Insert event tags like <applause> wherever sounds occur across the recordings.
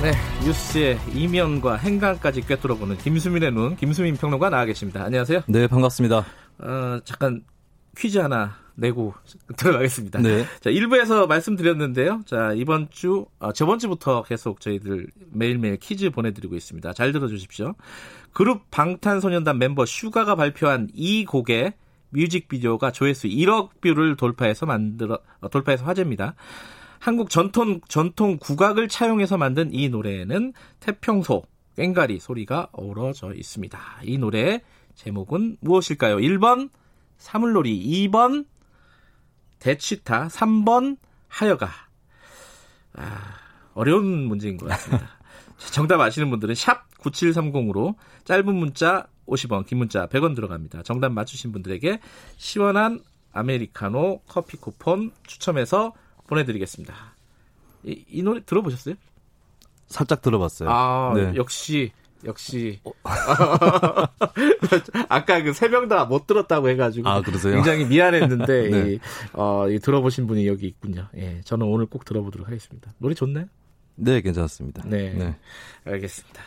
네, 뉴스의 이면과 행간까지 꿰뚫어보는 김수민의 눈, 김수민 평론가 나와 계십니다. 안녕하세요. 네, 반갑습니다. 어, 잠깐 퀴즈 하나 내고 <laughs> 들어가겠습니다. 네. 자, 1부에서 말씀드렸는데요. 자, 이번 주, 아, 저번 주부터 계속 저희들 매일매일 퀴즈 보내드리고 있습니다. 잘 들어주십시오. 그룹 방탄소년단 멤버 슈가가 발표한 이 곡의 뮤직비디오가 조회수 1억 뷰를 돌파해서 만들어, 어, 돌파해서 화제입니다. 한국 전통, 전통 국악을 차용해서 만든 이 노래에는 태평소, 꽹가리 소리가 어우러져 있습니다. 이 노래의 제목은 무엇일까요? 1번, 사물놀이, 2번, 대취타, 3번, 하여가. 아, 어려운 문제인 것 같습니다. <laughs> 정답 아시는 분들은 샵 9730으로 짧은 문자 50원, 긴 문자 100원 들어갑니다. 정답 맞추신 분들에게 시원한 아메리카노 커피 쿠폰 추첨해서 보내드리겠습니다. 이, 이 노래 들어보셨어요? 살짝 들어봤어요. 아, 네. 역시, 역시. <laughs> 아까 그 세 명 다 못 들었다고 해가지고. 아? 굉장히 미안했는데, <laughs> 네. 이, 어, 이 들어보신 분이 여기 있군요. 예, 저는 오늘 꼭 들어보도록 하겠습니다. 노래 좋나요? 네, 괜찮습니다. 네. 알겠습니다.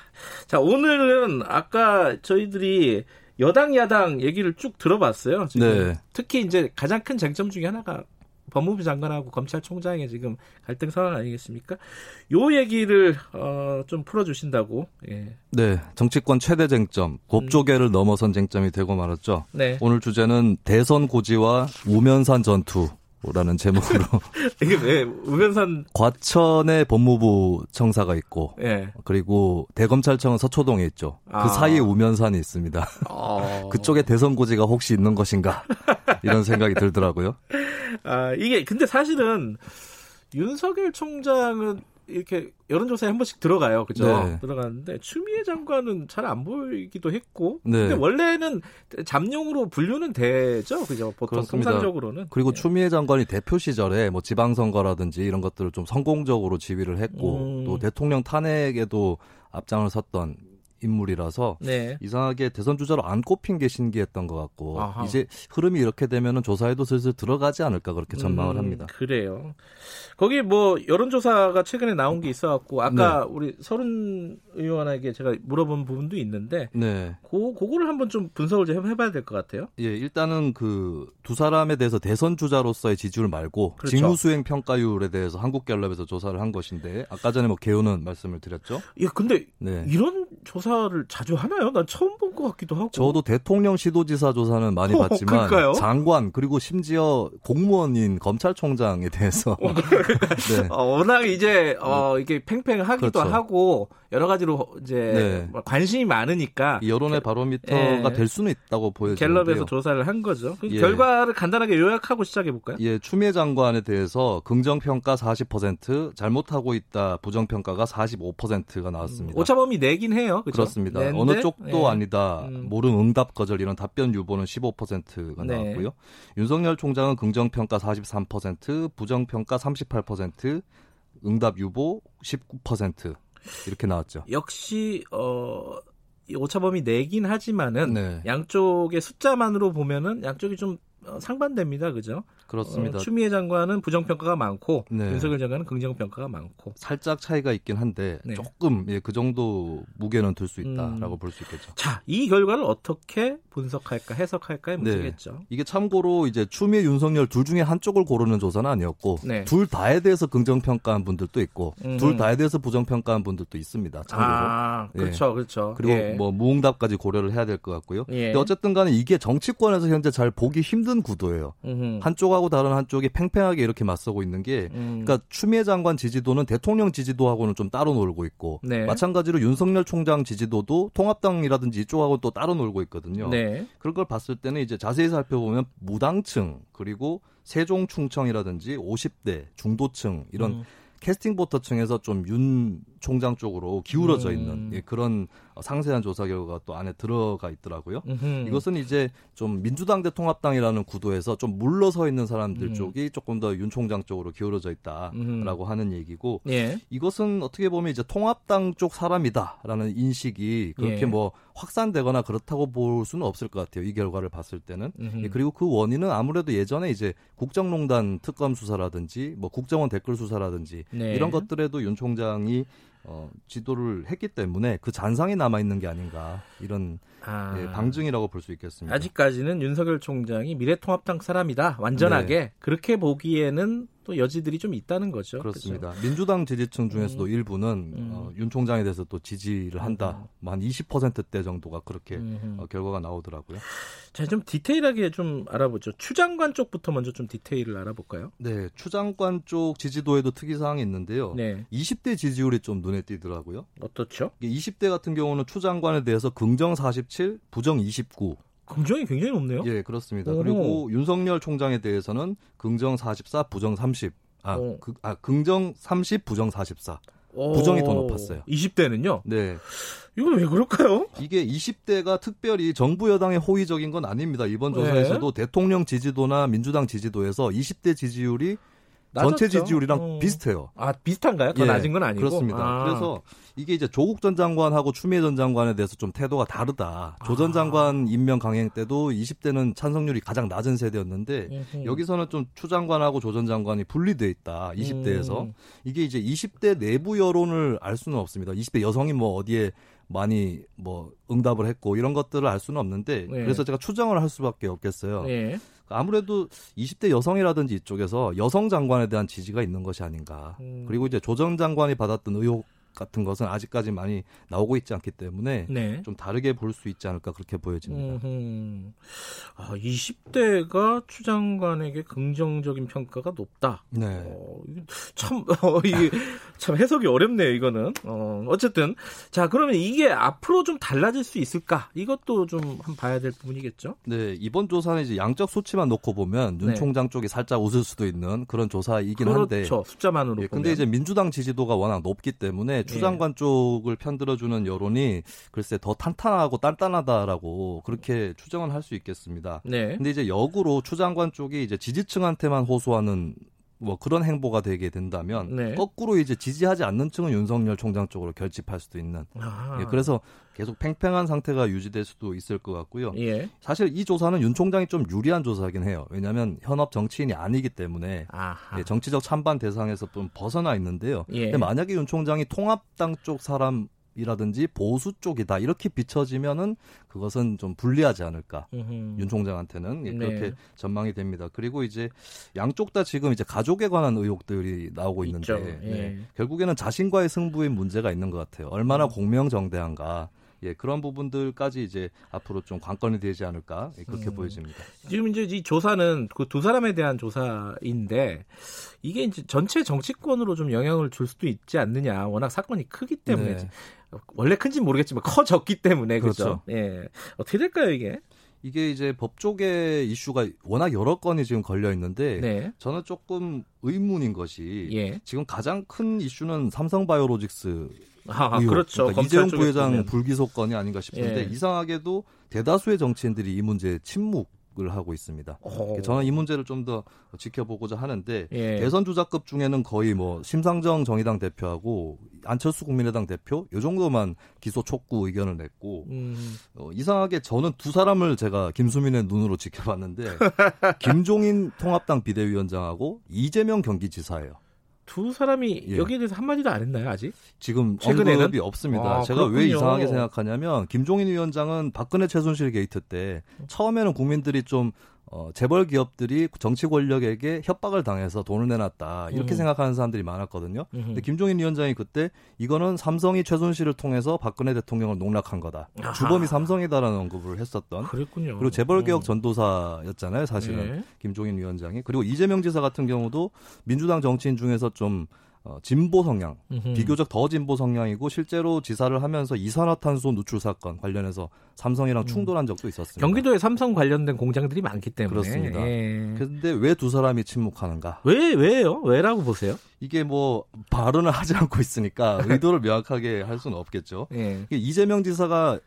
자, 오늘은 아까 저희들이 여당, 야당 얘기를 쭉 들어봤어요. 지금 네. 특히 이제 가장 큰 쟁점 중에 하나가 법무부 장관하고 검찰총장의 지금 갈등 상황 아니겠습니까? 요 얘기를 어, 좀 풀어주신다고. 예. 네, 정치권 최대 쟁점, 곱조개를 넘어선 쟁점이 되고 말았죠. 네. 오늘 주제는 대선 고지와 우면산 전투 라는 제목으로 <laughs> 이게 왜 우면산 과천에 법무부 청사가 있고 예. 그리고 대검찰청은 서초동에 있죠. 아. 그 사이에 우면산이 있습니다. 어... <laughs> 그쪽에 대선 고지가 혹시 있는 것인가 <laughs> 이런 생각이 들더라고요. 아 이게 근데 사실은 윤석열 총장은 이렇게 여론조사에 한 번씩 들어가요, 그죠? 네. 들어가는데 추미애 장관은 잘 안 보이기도 했고, 네. 근데 원래는 잠룡으로 분류는 되죠, 그죠? 보통 그렇습니다. 통상적으로는. 그리고 예. 추미애 장관이 대표 시절에 뭐 지방선거라든지 이런 것들을 좀 성공적으로 지휘를 했고 음. 또 대통령 탄핵에도 앞장을 섰던 인물이라서 네. 이상하게 대선 주자로 안 꼽힌 게 신기했던 것 같고 아하. 이제 흐름이 이렇게 되면은 조사에도 슬슬 들어가지 않을까 그렇게 전망을 음, 합니다. 그래요. 거기 뭐 여론조사가 최근에 나온 게 있어갖고 아까 네. 우리 서른 의원에게 제가 물어본 부분도 있는데 네. 고 그거를 한번 좀 분석을 좀 해봐야 될 것 같아요. 예, 일단은 그 두 사람에 대해서 대선 주자로서의 지지율 말고 그렇죠. 직무 수행 평가율에 대해서 한국갤럽에서 조사를 한 것인데 아까 전에 뭐 개요는 말씀을 드렸죠. 예, 근데 네. 이런 조사를 자주 하나요? 난 처음 본 것 같기도 하고. 저도 대통령 시도지사 조사는 많이 어, 봤지만 그러니까요. 장관 그리고 심지어 공무원인 검찰총장에 대해서 <laughs> 네. 어, 워낙 이제 어 이게 팽팽하기도 그렇죠. 하고 여러 가지로 이제 네. 뭐 관심이 많으니까 이 여론의 바로미터가 예. 될 수는 있다고 보여지는데요. 갤럽에서 조사를 한 거죠. 그 예. 결과를 간단하게 요약하고 시작해 볼까요? 예, 추미애 장관에 대해서 긍정 평가 40%, 잘못하고 있다 부정 평가가 45%가 나왔습니다. 오차범위 내긴 해요. 그죠? 그렇습니다. 내는데, 어느 쪽도 예. 아니다. 음. 모름 응답 거절 이런 답변 유보는 15%가 네. 나왔고요. 윤석열 총장은 긍정 평가 43%, 부정 평가 38%, 응답 유보 19% 이렇게 나왔죠. 역시 어. 이 오차범위 내긴 하지만은 네. 양쪽의 숫자만으로 보면은 양쪽이 좀 어, 상반됩니다. 그죠? 그렇습니다. 어, 추미애 장관은 부정평가가 많고 네. 윤석열 장관은 긍정평가가 많고 살짝 차이가 있긴 한데 네. 조금 예, 그 정도 무게는 들 수 있다라고 음. 볼수 있겠죠. 자, 이 결과를 어떻게 분석할까, 해석할까의 네. 문제겠죠. 이게 참고로 이제 추미애 윤석열 둘 중에 한쪽을 고르는 조사는 아니었고 네. 둘 다에 대해서 긍정 평가한 분들도 있고 음. 둘 다에 대해서 부정 평가한 분들도 있습니다. 참고로. 아, 예. 그렇죠, 그렇죠. 그리고 예. 뭐 무응답까지 고려를 해야 될 것 같고요. 예. 근데 어쨌든 간에 이게 정치권에서 현재 잘 보기 힘든 구도예요. 음흠. 한쪽하고 다른 한쪽이 팽팽하게 이렇게 맞서고 있는 게 음. 그러니까 추미애 장관 지지도는 대통령 지지도하고는 좀 따로 놀고 있고 네. 마찬가지로 윤석열 총장 지지도도 통합당이라든지 이쪽하고 또 따로 놀고 있거든요. 네. 그런 걸 봤을 때는 이제 자세히 살펴보면 무당층 그리고 세종 충청이라든지 50대 중도층 이런 음. 캐스팅 보터층에서 좀 윤 총장 쪽으로 기울어져 음. 있는 예, 그런 어, 상세한 조사 결과가 또 안에 들어가 있더라고요. 음흠. 이것은 이제 좀 민주당 대 통합당이라는 구도에서 좀 물러서 있는 사람들 음. 쪽이 조금 더 윤 총장 쪽으로 기울어져 음. 있다라고 하는 얘기고 예. 이것은 어떻게 보면 이제 통합당 쪽 사람이다라는 인식이 그렇게 예. 뭐 확산되거나 그렇다고 볼 수는 없을 것 같아요. 이 결과를 봤을 때는. 예, 그리고 그 원인은 아무래도 예전에 이제 국정농단 특검 수사라든지 뭐 국정원 댓글 수사라든지 네. 이런 것들에도 윤 총장이 어, 지도를 했기 때문에 그 잔상이 남아 있는 게 아닌가 이런 아. 예, 방증이라고 볼 수 있겠습니다. 아직까지는 윤석열 총장이 미래통합당 사람이다. 완전하게 네. 그렇게 보기에는 또 여지들이 좀 있다는 거죠. 그렇습니다. 민주당 지지층 중에서도 일부는 음. 어, 윤 총장에 대해서 또 지지를 한다. 뭐한 20%대 정도가 그렇게? 음흠. 어, 결과가 나오더라고요. 자, 좀 디테일하게 좀 알아보죠. 추장관 쪽부터 먼저 좀 디테일을 알아볼까요? 네, 추장관 쪽 지지도에도 특이 사항이 있는데요. 네. 20대 지지율이 좀 눈에 띄더라고요. 어떻죠? 이게 20대 같은 경우는 추장관에 대해서 긍정 47, 부정 29. 긍정이 굉장히 높네요. 예, 그렇습니다. 오호. 그리고 윤석열 총장에 대해서는 긍정 44, 부정 30. 아, 오. 그, 아 긍정 30, 부정 44. 어, 부정이 더 높았어요. 20대는요? 네. 이건 왜 그럴까요? 이게 20대가 특별히 정부 여당에 호의적인 건 아닙니다. 이번 네. 조사에서도 대통령 지지도나 민주당 지지도에서 20대 지지율이 낮았죠? 지지율이랑 어. 비슷해요. 아, 비슷한가요? 더 예, 낮은 건 아니고. 그렇습니다. 아. 그래서 이게 이제 조국 전 장관하고 추미애 전 장관에 대해서 좀 태도가 다르다. 조전 아. 장관 임명 강행 때도 20대는 찬성률이 가장 낮은 세대였는데 음흠. 여기서는 좀 추 장관하고 조 전 장관이 분리돼 있다. 20대에서 음. 이게 이제 20대 내부 여론을 알 수는 없습니다. 20대 여성이 뭐 어디에 많이 뭐 응답을 했고 이런 것들을 알 수는 없는데 네. 그래서 제가 추정을 할 수밖에 없겠어요. 예. 아무래도 20대 여성이라든지 이쪽에서 여성 장관에 대한 지지가 있는 것이 아닌가. 음. 그리고 이제 조전 장관이 받았던 의혹 같은 것은 아직까지 많이 나오고 있지 않기 때문에 네. 좀 다르게 볼 수 있지 않을까 그렇게 보여집니다. 음흠. 아, 20대가 추 장관에게 긍정적인 평가가 높다. 네. 어, 참, <laughs> 어, 이게 참 해석이 어렵네요, 이거는. 어, 어쨌든. 자, 그러면 이게 앞으로 좀 달라질 수 있을까? 이것도 좀 한번 봐야 될 부분이겠죠? 네, 이번 조사는 이제 양적 수치만 놓고 보면 윤 네. 총장 쪽이 살짝 웃을 수도 있는 그런 조사이긴 한데 그렇죠. 숫자만으로. 예. 근데 이제 민주당 지지도가 워낙 높기 때문에 추 예. 장관 쪽을 편들어주는 여론이 글쎄 더 탄탄하고 단단하다라고 그렇게 추정은 할 수 있겠습니다. 네. 근데 이제 역으로 추 장관 쪽이 이제 지지층한테만 호소하는 뭐 그런 행보가 되게 된다면 네. 거꾸로 이제 지지하지 않는 층은 윤석열 총장 쪽으로 결집할 수도 있는 아, 예, 그래서 계속 팽팽한 상태가 유지될 수도 있을 것 같고요. 예. 사실 이 조사는 윤 총장이 좀 유리한 조사긴 해요. 왜냐하면 현업 정치인이 아니기 때문에. 예, 정치적 찬반 대상에서 좀 벗어나 있는데요. 예. 근데 만약에 윤 총장이 통합당 쪽 사람 이라든지 보수 쪽이다 이렇게 비춰지면은 그것은 좀 불리하지 않을까. 음흠. 윤 총장한테는 예, 그렇게 네. 전망이 됩니다. 그리고 이제 양쪽 다 지금 이제 가족에 관한 의혹들이 나오고. 있는데 예. 네, 결국에는 자신과의 승부에 문제가 있는 것 같아요. 얼마나 공명정대한가. 예, 그런 부분들까지 이제 앞으로 좀 관건이 되지 않을까 예, 그렇게 음. 보여집니다. 지금 이제 이 조사는 그 두 사람에 대한 조사인데 이게 이제 전체 정치권으로 좀 영향을 줄 수도 있지 않느냐. 워낙 사건이 크기 때문에 네. 원래 큰지 모르겠지만 커졌기 때문에 그렇죠. 그렇죠. 예. 어떻게 될까요 이게? 이게 이제 법조계 이슈가 워낙 여러 건이 지금 걸려 있는데 네. 저는 조금 의문인 것이 예. 지금 가장 큰 이슈는 삼성바이오로직스 아, 의혹, 그렇죠. 그러니까 이재용 부회장 보면. 불기소 건이 아닌가 싶은데 예. 이상하게도 대다수의 정치인들이 이 문제에 침묵 을 하고 있습니다. 어. 저는 이 문제를 좀 더 지켜보고자 하는데 예. 대선 주자급 중에는 거의 뭐 심상정 정의당 대표하고 안철수 국민의당 대표 요 정도만 기소 촉구 의견을 냈고 음, 어, 이상하게 저는 두 사람을 제가 김수민의 눈으로 <laughs> 지켜봤는데 김종인 통합당 비대위원장하고 이재명 경기지사예요. 두 사람이 예. 여기에 대해서 한마디도 안 했나요 아직? 지금 최근에는? 언급이 없습니다. 아, 제가 왜 그렇군요. 이상하게 생각하냐면 김종인 위원장은 박근혜 최순실 게이트 때 처음에는 국민들이 좀 어, 재벌 기업들이 정치 권력에게 협박을 당해서 돈을 내놨다 이렇게 음. 생각하는 사람들이 많았거든요. 음흠. 근데 김종인 위원장이 그때 이거는 삼성이 최순실을 통해서 박근혜 대통령을 농락한 거다. 아하. 주범이 삼성이다라는 언급을 했었던. 그랬군요. 그리고 재벌 개혁 음. 전도사였잖아요, 사실은 네. 김종인 위원장이. 그리고 이재명 지사 같은 경우도 민주당 정치인 중에서 좀 어, 진보 성향, 음흠. 비교적 더 진보 성향이고 실제로 지사를 하면서 이산화탄소 누출 사건 관련해서 삼성이랑 충돌한 적도 있었습니다. 경기도에 삼성 관련된 공장들이 많기 때문에 그렇습니다. 예. 근데 왜두 사람이 침묵하는가? 왜 왜요? 왜라고 보세요? 이게 뭐 발언을 하지 않고 있으니까 <laughs> 의도를 명확하게 할 수는 없겠죠. 예. 이재명 지사가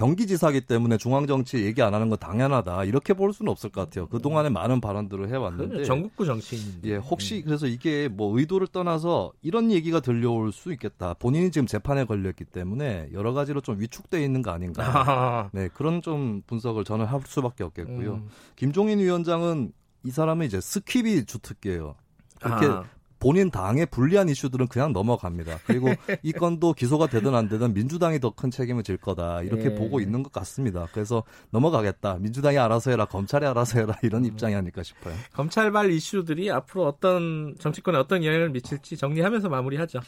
경기지사기 때문에 중앙정치 얘기 안 하는 건 당연하다 이렇게 볼 수는 없을 것 같아요. 그 동안에 많은 발언들을 해왔는데 그 전국구 정치인인데. 예, 혹시 그래서 이게 뭐 의도를 떠나서 이런 얘기가 들려올 수 있겠다. 본인이 지금 재판에 걸렸기 때문에 여러 가지로 좀 위축돼 있는 거 아닌가. <laughs> 아, 네, 그런 좀 분석을 저는 할 수밖에 없겠고요. 음. 김종인 위원장은 이 사람은 이제 skip이 주특기예요. 그렇게 아, 본인 당의 불리한 이슈들은 그냥 넘어갑니다. 그리고 <laughs> 이 건도 기소가 되든 안 되든 민주당이 더 큰 책임을 질 거다 이렇게 예. 보고 있는 것 같습니다. 그래서 넘어가겠다. 민주당이 알아서 해라, 검찰이 알아서 해라 이런 입장이 아닐까 싶어요. 검찰발 이슈들이 앞으로 어떤 정치권에 어떤 영향을 미칠지 정리하면서 마무리하죠.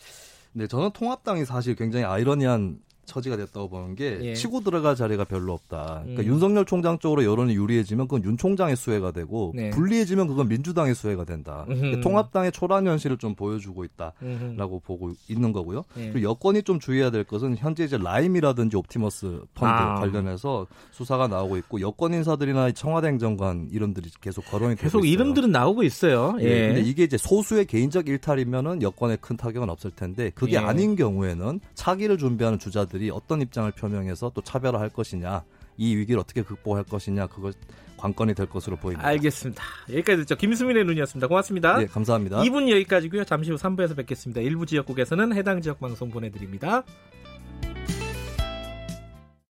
네, 저는 통합당이 사실 굉장히 아이러니한 처지가 됐다고 보는 게 예. 치고 들어갈 자리가 별로 없다. 그러니까 음. 윤석열 총장 쪽으로 여론이 유리해지면 그건 윤 총장의 수혜가 되고 네. 불리해지면 그건 민주당의 수혜가 된다. 그러니까 음흠. 통합당의 초라한 현실을 좀 보여주고 있다. 음흠. 라고 보고 있는 거고요. 예. 그리고 여권이 좀 주의해야 될 것은 현재 이제 라임이라든지 옵티머스 펀드 아. 관련해서 수사가 나오고 있고 여권 인사들이나 청와대 행정관 이름들이 계속 거론이 되고 계속 있어요. 이름들은 나오고 있어요. 예. 예. 근데 이게 이제 소수의 개인적 일탈이면은 여권에 큰 타격은 없을 텐데 그게 예. 아닌 경우에는 차기를 준비하는 주 자들이 어떤 입장을 표명해서 또 차별화할 것이냐 이 위기를 어떻게 극복할 것이냐 그걸 관건이 될 것으로 보입니다. 알겠습니다. 여기까지 듣죠. 김수민의 눈이었습니다. 고맙습니다. 예, 감사합니다. 2분 여기까지고요. 잠시 후 3부에서 뵙겠습니다. 일부 지역국에서는 해당 지역 방송 보내드립니다.